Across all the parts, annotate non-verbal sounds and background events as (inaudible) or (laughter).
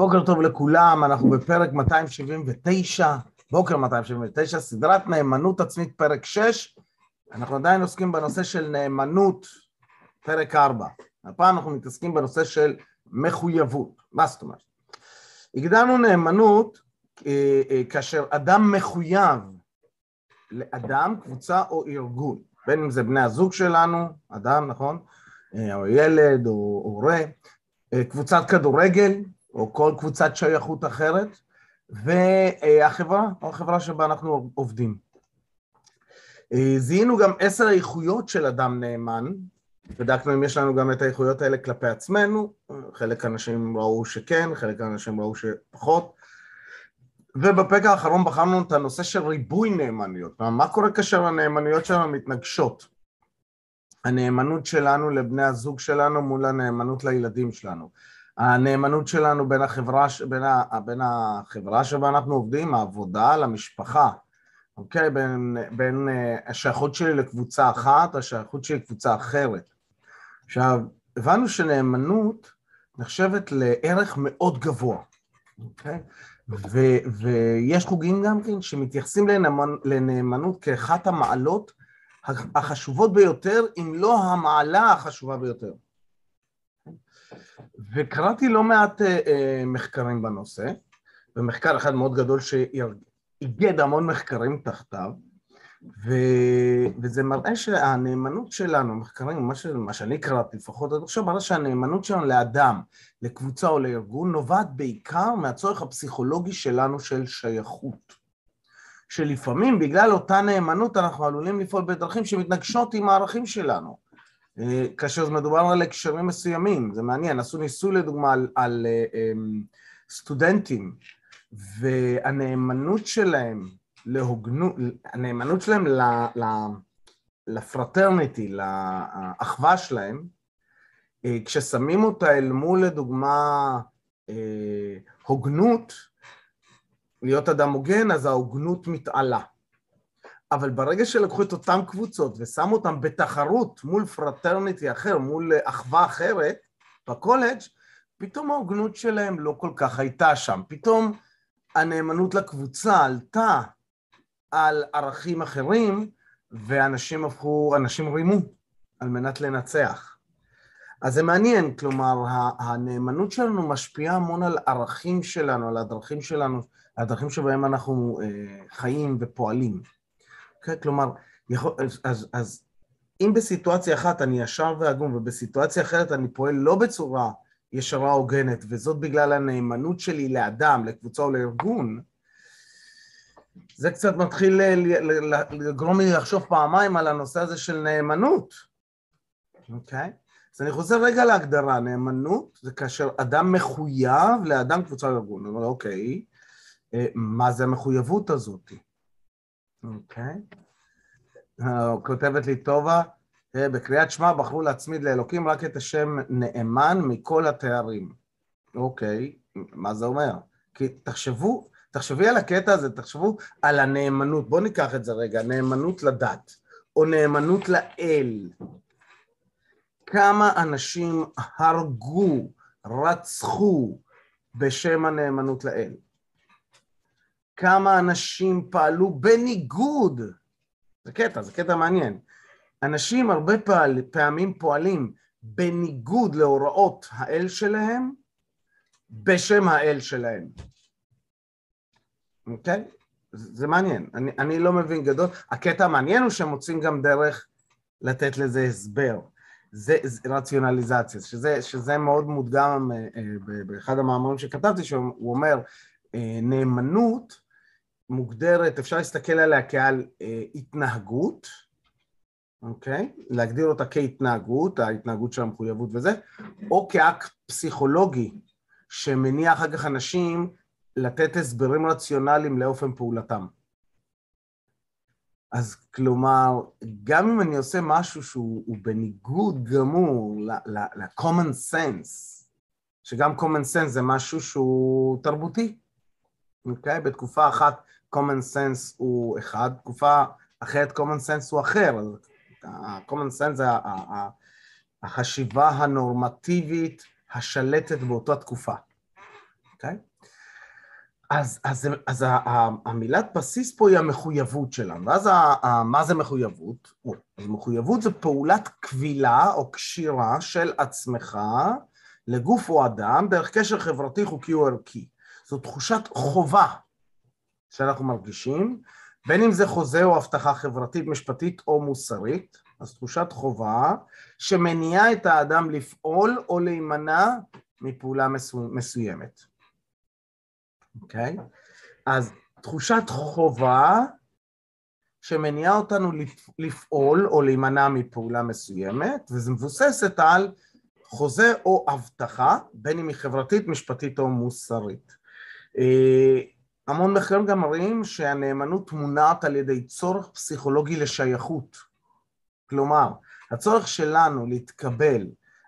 בוקר טוב לכולם, אנחנו בפרק 279, בוקר 279, סדרת נאמנות עצמית פרק 6, אנחנו עדיין עוסקים בנושא של נאמנות פרק 4, הפעם אנחנו מתעסקים בנושא של מחויבות, מה זאת אומרת? הגדרנו נאמנות אה, אה, כאשר אדם מחויב לאדם, קבוצה או ארגון, בין אם זה בני הזוג שלנו, אדם, נכון? אה, או ילד או הורה, קבוצת כדורגל, או כל קבוצת שייכות אחרת, והחברה, או החברה שבה אנחנו עובדים. זיהינו גם עשר האיכויות של אדם נאמן, בדקנו אם יש לנו גם את האיכויות האלה כלפי עצמנו, חלק אנשים ראו שכן, חלק אנשים ראו שפחות, ובפרק האחרון בחרנו את הנושא של ריבוי נאמנויות, מה קורה כאשר הנאמנויות שלנו מתנגשות? הנאמנות שלנו לבני הזוג שלנו מול הנאמנות לילדים שלנו. הנאמנות שלנו בין החברה, בין, ה, בין החברה שבה אנחנו עובדים, העבודה, למשפחה, אוקיי? בין, בין אה, השייכות שלי לקבוצה אחת, השייכות שלי לקבוצה אחרת. עכשיו, הבנו שנאמנות נחשבת לערך מאוד גבוה, אוקיי? ו, ויש חוגים גם כן שמתייחסים לנאמנ, לנאמנות כאחת המעלות החשובות ביותר, אם לא המעלה החשובה ביותר. וקראתי לא מעט אה, אה, מחקרים בנושא, ומחקר אחד מאוד גדול שאיגד המון מחקרים תחתיו, ו... וזה מראה שהנאמנות שלנו, מחקרים, מה, ש... מה שאני קראתי לפחות עד עכשיו, מראה שהנאמנות שלנו לאדם, לקבוצה או לארגון, נובעת בעיקר מהצורך הפסיכולוגי שלנו של שייכות. שלפעמים בגלל אותה נאמנות אנחנו עלולים לפעול בדרכים שמתנגשות עם הערכים שלנו. אה, כאשר מדובר על הקשרים מסוימים, זה מעניין, עשו ניסוי לדוגמה על, על אה, אמ, סטודנטים והנאמנות שלהם להוגנות, הנאמנות שלהם ל, ל, לפרטרניטי, לאחווה שלהם, אה, כששמים אותה אל מול לדוגמה הוגנות, להיות אדם הוגן, אז ההוגנות מתעלה. אבל ברגע שלקחו את אותן קבוצות ושמו אותן בתחרות מול fraternity אחר, מול אחווה אחרת בקולג', פתאום ההוגנות שלהם לא כל כך הייתה שם. פתאום הנאמנות לקבוצה עלתה על ערכים אחרים, ואנשים הפכו, אנשים רימו על מנת לנצח. אז זה מעניין, כלומר, הנאמנות שלנו משפיעה המון על ערכים שלנו, על הדרכים שלנו, הדרכים שבהם אנחנו אה, חיים ופועלים. כן? כלומר, יכול, אז, אז, אז אם בסיטואציה אחת אני ישר והגון ובסיטואציה אחרת אני פועל לא בצורה ישרה הוגנת, וזאת בגלל הנאמנות שלי לאדם, לקבוצה או לארגון, זה קצת מתחיל לגרום לי לחשוב פעמיים על הנושא הזה של נאמנות, אוקיי? Okay? אז אני חוזר רגע להגדרה, נאמנות זה כאשר אדם מחויב לאדם, קבוצה או ארגון. אני אומר, אוקיי, אה, מה זה המחויבות הזאת? אוקיי. אה, כותבת לי טובה, אה, בקריאת שמע בחרו להצמיד לאלוקים רק את השם נאמן מכל התארים. אוקיי, מה זה אומר? כי תחשבו, תחשבי על הקטע הזה, תחשבו על הנאמנות. בואו ניקח את זה רגע, נאמנות לדת, או נאמנות לאל. כמה אנשים הרגו, רצחו בשם הנאמנות לאל? כמה אנשים פעלו בניגוד, זה קטע, זה קטע מעניין. אנשים הרבה פעל, פעמים פועלים בניגוד להוראות האל שלהם, בשם האל שלהם. אוקיי? זה, זה מעניין, אני, אני לא מבין גדול. הקטע המעניין הוא שהם מוצאים גם דרך לתת לזה הסבר. זה, זה רציונליזציה, שזה, שזה מאוד מודגם אה, אה, באחד המאמרים שכתבתי, שהוא אומר, אה, נאמנות מוגדרת, אפשר להסתכל עליה כעל אה, התנהגות, אוקיי? להגדיר אותה כהתנהגות, ההתנהגות של המחויבות וזה, או כאקט פסיכולוגי שמניע אחר כך אנשים לתת הסברים רציונליים לאופן פעולתם. אז כלומר, גם אם אני עושה משהו שהוא בניגוד גמור ל-common sense, שגם common sense זה משהו שהוא תרבותי, אוקיי? בתקופה אחת common sense הוא אחד, תקופה אחרת common sense הוא אחר, ה-common sense זה החשיבה הנורמטיבית השלטת באותה תקופה. אוקיי? אז, אז, אז המילת בסיס פה היא המחויבות שלנו, ואז ה, ה, מה זה מחויבות? אז מחויבות זה פעולת קבילה או קשירה של עצמך לגוף או אדם דרך קשר חברתי, חוקי או ערכי. זו תחושת חובה שאנחנו מרגישים, בין אם זה חוזה או הבטחה חברתית, משפטית או מוסרית, אז תחושת חובה שמניעה את האדם לפעול או להימנע מפעולה מסוימת. אוקיי? Okay? אז תחושת חובה שמניעה אותנו לפעול או להימנע מפעולה מסוימת, וזה מבוססת על חוזה או הבטחה, בין אם היא חברתית, משפטית או מוסרית. המון מחקרים גם מראים שהנאמנות מונעת על ידי צורך פסיכולוגי לשייכות. כלומר, הצורך שלנו להתקבל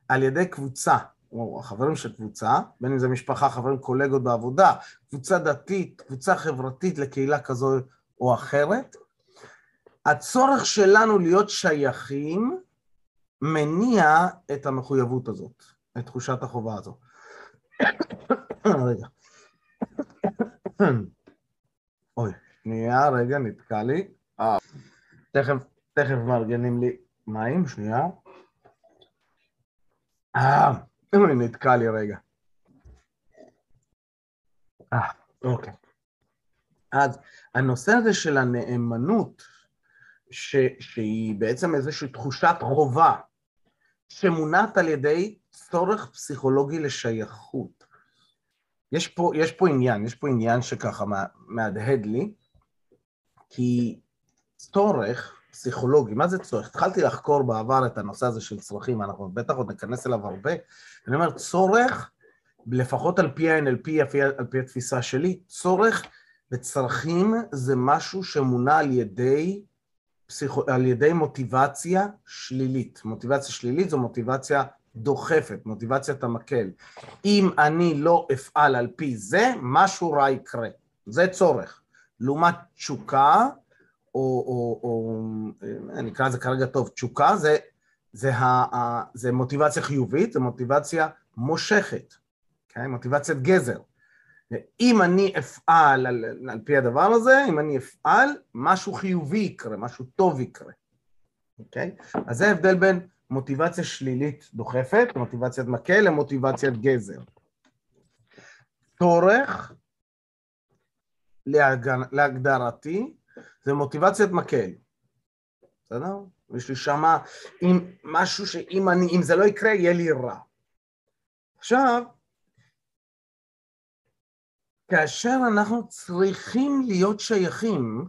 על ידי קבוצה, או החברים של קבוצה, בין אם זה משפחה, חברים, קולגות בעבודה, קבוצה דתית, קבוצה חברתית לקהילה כזו או אחרת, הצורך שלנו להיות שייכים מניע את המחויבות הזאת, את תחושת החובה הזו. (coughs) רגע. (clears throat) אוי, שנייה, רגע, נתקע לי. אה, תכף, תכף מארגנים לי מים, שנייה. אה, נתקע לי רגע. אה, אוקיי. אז הנושא הזה של הנאמנות, ש, שהיא בעצם איזושהי תחושת חובה, שמונעת על ידי צורך פסיכולוגי לשייכות. יש פה, יש פה עניין, יש פה עניין שככה מהדהד לי, כי צורך פסיכולוגי, מה זה צורך? התחלתי לחקור בעבר את הנושא הזה של צרכים, אנחנו בטח עוד ניכנס אליו הרבה, אני אומר, צורך, לפחות על פי ה-NLP, על פי התפיסה שלי, צורך וצרכים זה משהו שמונע על ידי, פסיכו, על ידי מוטיבציה שלילית. מוטיבציה שלילית זו מוטיבציה דוחפת, מוטיבציית המקל. אם אני לא אפעל על פי זה, משהו רע יקרה. זה צורך. לעומת תשוקה, או, או, או אני אקרא לזה כרגע טוב, תשוקה זה, זה, ה, זה מוטיבציה חיובית, זה מוטיבציה מושכת? כן? מוטיבציית גזר. אם אני אפעל על, על פי הדבר הזה, אם אני אפעל, משהו חיובי יקרה, משהו טוב יקרה, אוקיי? Okay? אז זה ההבדל בין מוטיבציה שלילית דוחפת, מוטיבציית מקל, למוטיבציית גזר. צורך, להגדרתי, זה מוטיבציית מקל, בסדר? יש לי שמה עם משהו שאם אני, אם זה לא יקרה, יהיה לי רע. עכשיו, כאשר אנחנו צריכים להיות שייכים,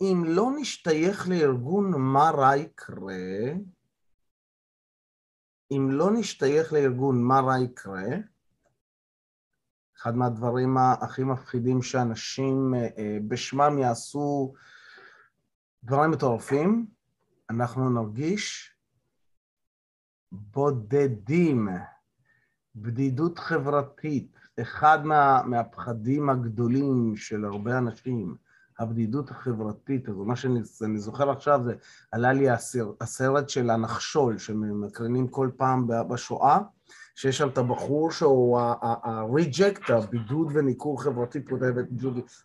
אם לא נשתייך לארגון מה רע יקרה, אם לא נשתייך לארגון מה רע יקרה, אחד מהדברים הכי מפחידים שאנשים אה, אה, בשמם יעשו דברים מטורפים, אנחנו נרגיש בודדים, בדידות חברתית, אחד מה, מהפחדים הגדולים של הרבה אנשים, הבדידות החברתית הזו, מה שאני זוכר עכשיו זה, עלה לי הסרט, הסרט של הנחשול שמקרינים כל פעם בשואה, שיש שם את הבחור שהוא ה-reject, הבידוד וניכור חברתי,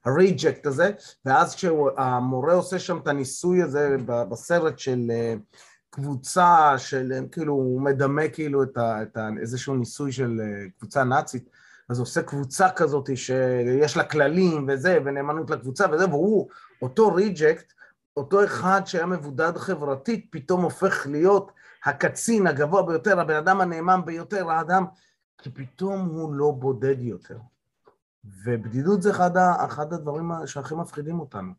ה-reject הזה, ואז כשהמורה עושה שם את הניסוי הזה בסרט של אה, קבוצה של, כאילו הוא מדמה כאילו את, ה, את ה, איזשהו ניסוי של אה, קבוצה נאצית, אז עושה קבוצה כזאת שיש לה כללים וזה, ונאמנות לקבוצה וזה, והוא, אותו ריג'קט, אותו אחד שהיה מבודד חברתית, פתאום הופך להיות הקצין הגבוה ביותר, הבן אדם הנאמן ביותר, האדם, כי פתאום הוא לא בודד יותר. ובדידות זה אחד, אחד הדברים שהכי מפחידים אותנו.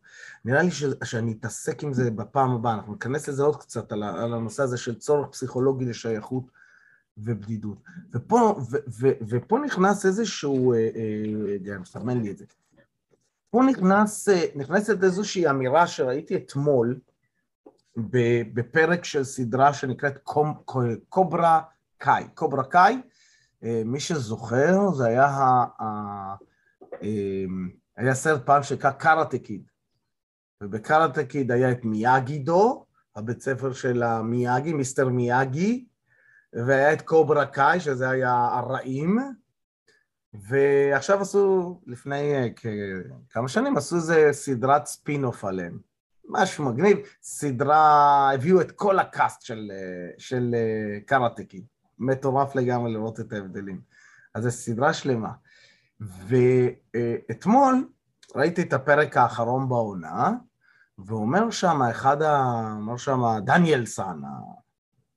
נראה לי ש, שאני אתעסק עם זה בפעם הבאה, אנחנו ניכנס לזה עוד קצת, על, על הנושא הזה של צורך פסיכולוגי לשייכות ובדידות. ופה, ו, ו, ופה נכנס איזשהו, אה, אה, מסמן לי את זה, פה נכנס, אה, נכנסת איזושהי אמירה שראיתי אתמול, בפרק של סדרה שנקראת קוברה קאי. קוברה קאי, אה, מי שזוכר, זה היה, ה, ה, היה סרט פעם שנקרא קארטה קיד. ובקארטה קיד היה את מיאגי דו, הבית ספר של המיאגי, מיסטר מיאגי, והיה את קוברה קאי, שזה היה הרעים, ועכשיו עשו, לפני אה, כמה שנים, עשו איזה סדרת ספין-אוף עליהם. משהו מגניב, סדרה, הביאו את כל ה cast של, אה, של אה, Karate Kid. מטורף לגמרי לראות את ההבדלים. אז זו סדרה שלמה. ואתמול ראיתי את הפרק האחרון בעונה, ואומר שם אחד ה... אומר שם דניאל סאן,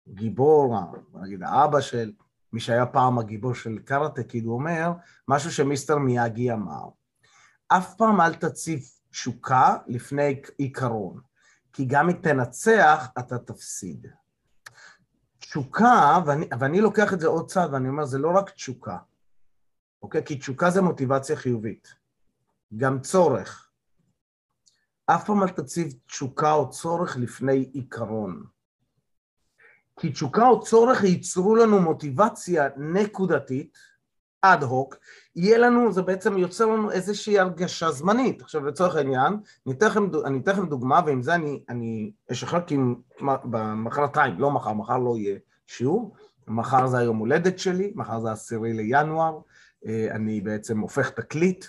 הגיבור, נגיד האבא של מי שהיה פעם הגיבור של קראטה קיד, הוא אומר משהו שמיסטר מיאגי אמר, אף פעם אל תציב תשוקה לפני עיקרון, כי גם אם תנצח, אתה תפסיד. תשוקה, ואני, ואני לוקח את זה עוד צעד, ואני אומר, זה לא רק תשוקה, אוקיי? כי תשוקה זה מוטיבציה חיובית. גם צורך. אף פעם אל תציב תשוקה או צורך לפני עיקרון. כי תשוקה או צורך ייצרו לנו מוטיבציה נקודתית, אד הוק, יהיה לנו, זה בעצם יוצר לנו איזושהי הרגשה זמנית. עכשיו לצורך העניין, אני אתן לכם, אני אתן לכם דוגמה ועם זה אני, אני אשחרר כי במחרתיים, לא מחר, מחר לא יהיה שיעור, מחר זה היום הולדת שלי, מחר זה עשירי לינואר, אה, אני בעצם הופך תקליט,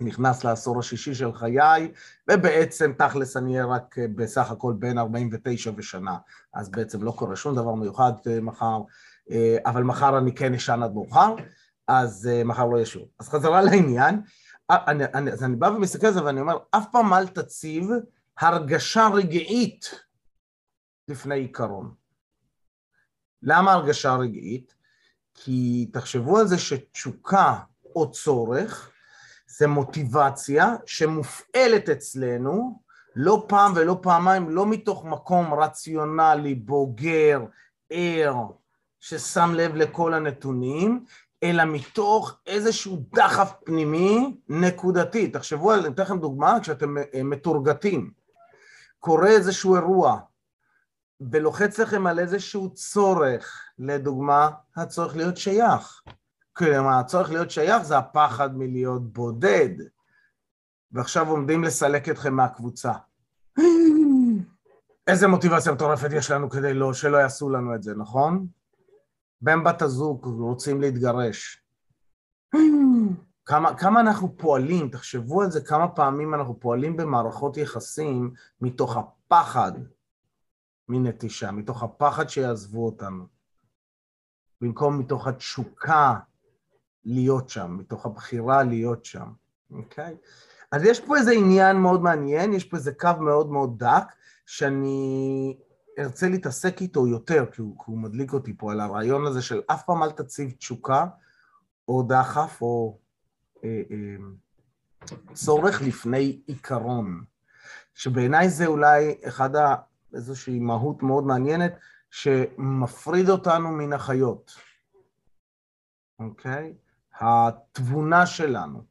נכנס לעשור השישי של חיי, ובעצם תכלס אני אהיה רק אה, בסך הכל בין 49 ושנה, אז בעצם לא קורה שום דבר מיוחד אה, מחר, אה, אבל מחר אני כן אשן עד מאוחר, אז מחר לא יהיה שוב. אז חזרה (laughs) לעניין, אני, אני, אז אני בא ומסתכל על זה ואני אומר, אף פעם אל תציב הרגשה רגעית לפני עיקרון. למה הרגשה רגעית? כי תחשבו על זה שתשוקה או צורך זה מוטיבציה שמופעלת אצלנו לא פעם ולא פעמיים, לא מתוך מקום רציונלי, בוגר, ער, ששם לב לכל הנתונים, אלא מתוך איזשהו דחף פנימי נקודתי. תחשבו על, אני אתן לכם דוגמה, כשאתם אה, מתורגתים, קורה איזשהו אירוע, ולוחץ לכם על איזשהו צורך, לדוגמה, הצורך להיות שייך. כלומר, הצורך להיות שייך זה הפחד מלהיות בודד, ועכשיו עומדים לסלק אתכם מהקבוצה. איזה מוטיבציה מטורפת יש לנו כדי לא, שלא יעשו לנו את זה, נכון? בן בת הזוג רוצים להתגרש. כמה, כמה אנחנו פועלים, תחשבו על זה, כמה פעמים אנחנו פועלים במערכות יחסים מתוך הפחד מנטישה, מתוך הפחד שיעזבו אותנו, במקום מתוך התשוקה להיות שם, מתוך הבחירה להיות שם, אוקיי? אז יש פה איזה עניין מאוד מעניין, יש פה איזה קו מאוד מאוד דק, שאני ארצה להתעסק איתו יותר, כי הוא, כי הוא מדליק אותי פה על הרעיון הזה של אף פעם אל תציב תשוקה, או דחף, או אה, אה, צורך לפני עיקרון, שבעיניי זה אולי אחד ה... איזושהי מהות מאוד מעניינת, שמפריד אותנו מן החיות, אוקיי? התבונה שלנו,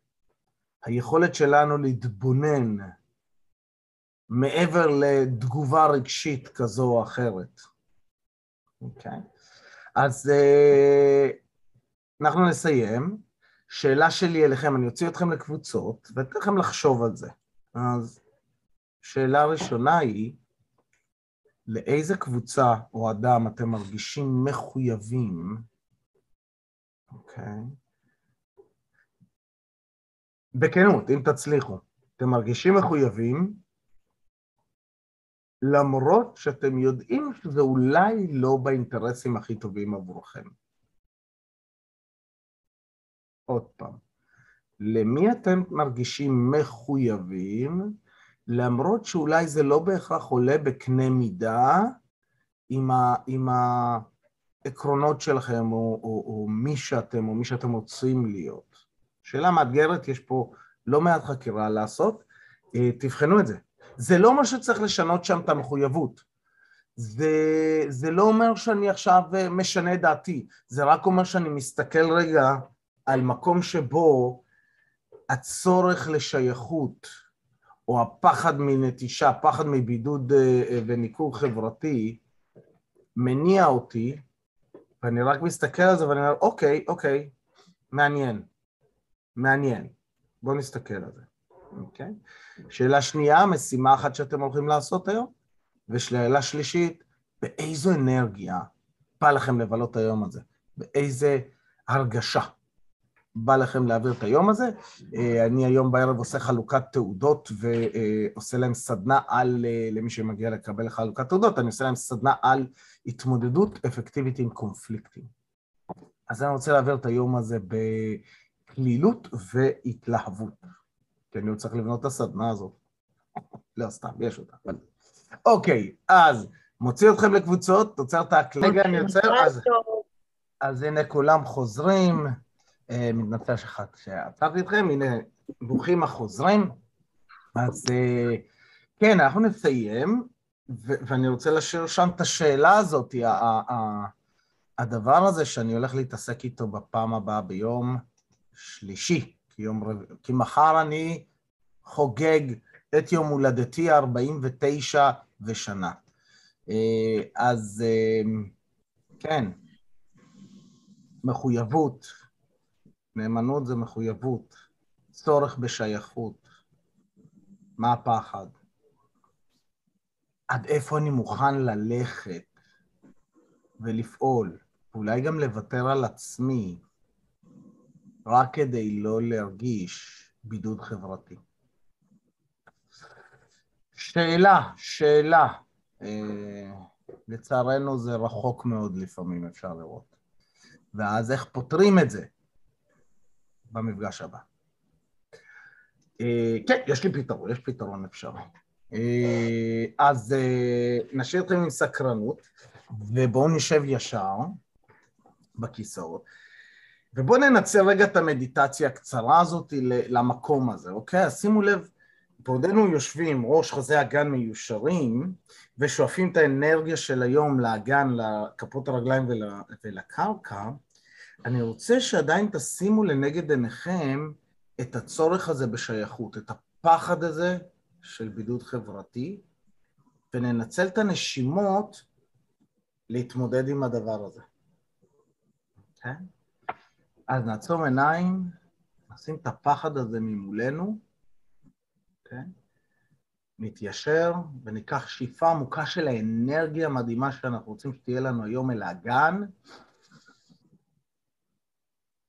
היכולת שלנו להתבונן מעבר לתגובה רגשית כזו או אחרת. אוקיי? Okay. אז uh, אנחנו נסיים. שאלה שלי אליכם, אני אוציא אתכם לקבוצות ואתן לכם לחשוב על זה. אז שאלה ראשונה היא, לאיזה קבוצה או אדם אתם מרגישים מחויבים, אוקיי? Okay. בכנות, אם תצליחו, אתם מרגישים מחויבים, למרות שאתם יודעים שזה אולי לא באינטרסים הכי טובים עבורכם. עוד פעם, למי אתם מרגישים מחויבים, למרות שאולי זה לא בהכרח עולה בקנה מידה עם, ה, עם העקרונות שלכם, או, או, או מי שאתם, או מי שאתם רוצים להיות. שאלה מאתגרת, יש פה לא מעט חקירה לעשות, אה, תבחנו את זה. זה לא אומר שצריך לשנות שם את המחויבות. זה, זה לא אומר שאני עכשיו אה, משנה דעתי, זה רק אומר שאני מסתכל רגע על מקום שבו הצורך לשייכות, או הפחד מנטישה, פחד מבידוד אה, וניכור חברתי, מניע אותי, ואני רק מסתכל על זה ואני אומר, אוקיי, אוקיי, מעניין. מעניין. בואו נסתכל על זה, אוקיי? שאלה שנייה, משימה אחת שאתם הולכים לעשות היום, ושאלה שלישית, באיזו אנרגיה בא לכם לבלות היום הזה? באיזה הרגשה? בא לכם להעביר את היום הזה. אה, אני היום בערב עושה חלוקת תעודות ועושה להם סדנה על, אה, למי שמגיע לקבל חלוקת תעודות, אני עושה להם סדנה על התמודדות אפקטיבית עם קונפליקטים. אז אני רוצה להעביר את היום הזה בקלילות והתלהבות, כי אני צריך לבנות את הסדנה הזאת. לא, סתם, יש אותה. אוקיי, אז מוציא אתכם לקבוצות, תוצר את האקלגה, אני יוצר, אז... אז הנה כולם חוזרים. אה, מתנצל שעצרתי אתכם, הנה, ברוכים החוזרים. אז אה, כן, אנחנו נסיים, ואני רוצה להשאיר שם את השאלה הזאת, הדבר הזה שאני הולך להתעסק איתו בפעם הבאה ביום שלישי, כי, יום רב... כי מחר אני חוגג את יום הולדתי ה-49 ושנה. אה, אז כן, מחויבות, נאמנות זה מחויבות, צורך בשייכות. מה הפחד? עד איפה אני מוכן ללכת ולפעול, ואולי גם לוותר על עצמי, רק כדי לא להרגיש בידוד חברתי. שאלה, שאלה. אה, לצערנו זה רחוק מאוד לפעמים, אפשר לראות. ואז איך פותרים את זה? במפגש הבא. אה, כן, יש לי פתרון, יש פתרון אפשרי. אה, אז נשאיר אתכם עם סקרנות, ובואו נשב ישר בכיסאות, ובואו ננצל רגע את המדיטציה הקצרה הזאת למקום הזה, אוקיי? אז שימו לב, בעודנו יושבים, ראש חזה אגן מיושרים, ושואפים את האנרגיה של היום לאגן, לכפות הרגליים ולקרקע, אני רוצה שעדיין תשימו לנגד עיניכם את הצורך הזה בשייכות, את הפחד הזה של בידוד חברתי, וננצל את הנשימות להתמודד עם הדבר הזה. כן? אז נעצום עיניים, נשים את הפחד הזה ממולנו, כן? נתיישר וניקח שאיפה עמוקה של האנרגיה המדהימה שאנחנו רוצים שתהיה לנו היום אל האגן.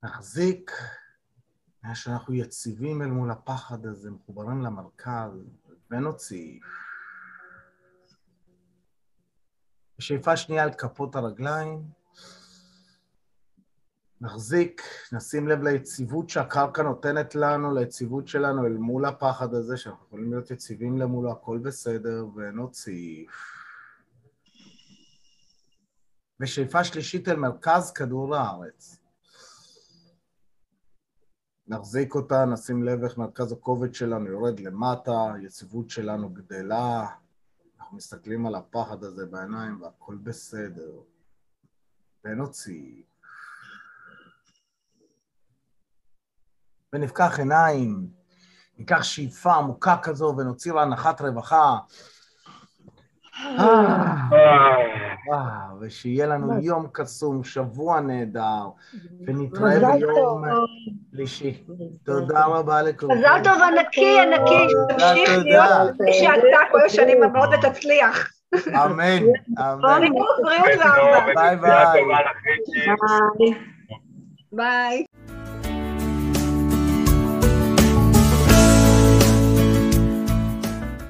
נחזיק שאנחנו יציבים אל מול הפחד הזה, מחוברים למרכז, ונוציא. בשאיפה שנייה על כפות הרגליים, נחזיק, נשים לב ליציבות שהקרקע נותנת לנו, ליציבות שלנו אל מול הפחד הזה, שאנחנו יכולים להיות יציבים למולו, הכל בסדר, ונוציא. בשאיפה שלישית אל מרכז כדור הארץ. נחזיק אותה, נשים לב איך מרכז הכובד שלנו יורד למטה, היציבות שלנו גדלה, אנחנו מסתכלים על הפחד הזה בעיניים והכל בסדר. ונוציא. ונפקח עיניים, ניקח שאיפה עמוקה כזו ונוציא להנחת רווחה. ושיהיה לנו יום קסום, שבוע נהדר, ונתראה ביום שלישי. תודה רבה לכולכם. מזל טוב ענקי, ענקי, שתמשיך להיות מי שאתה כל השנים הבאות ותצליח. אמן, אמן. ביי ביי. ביי.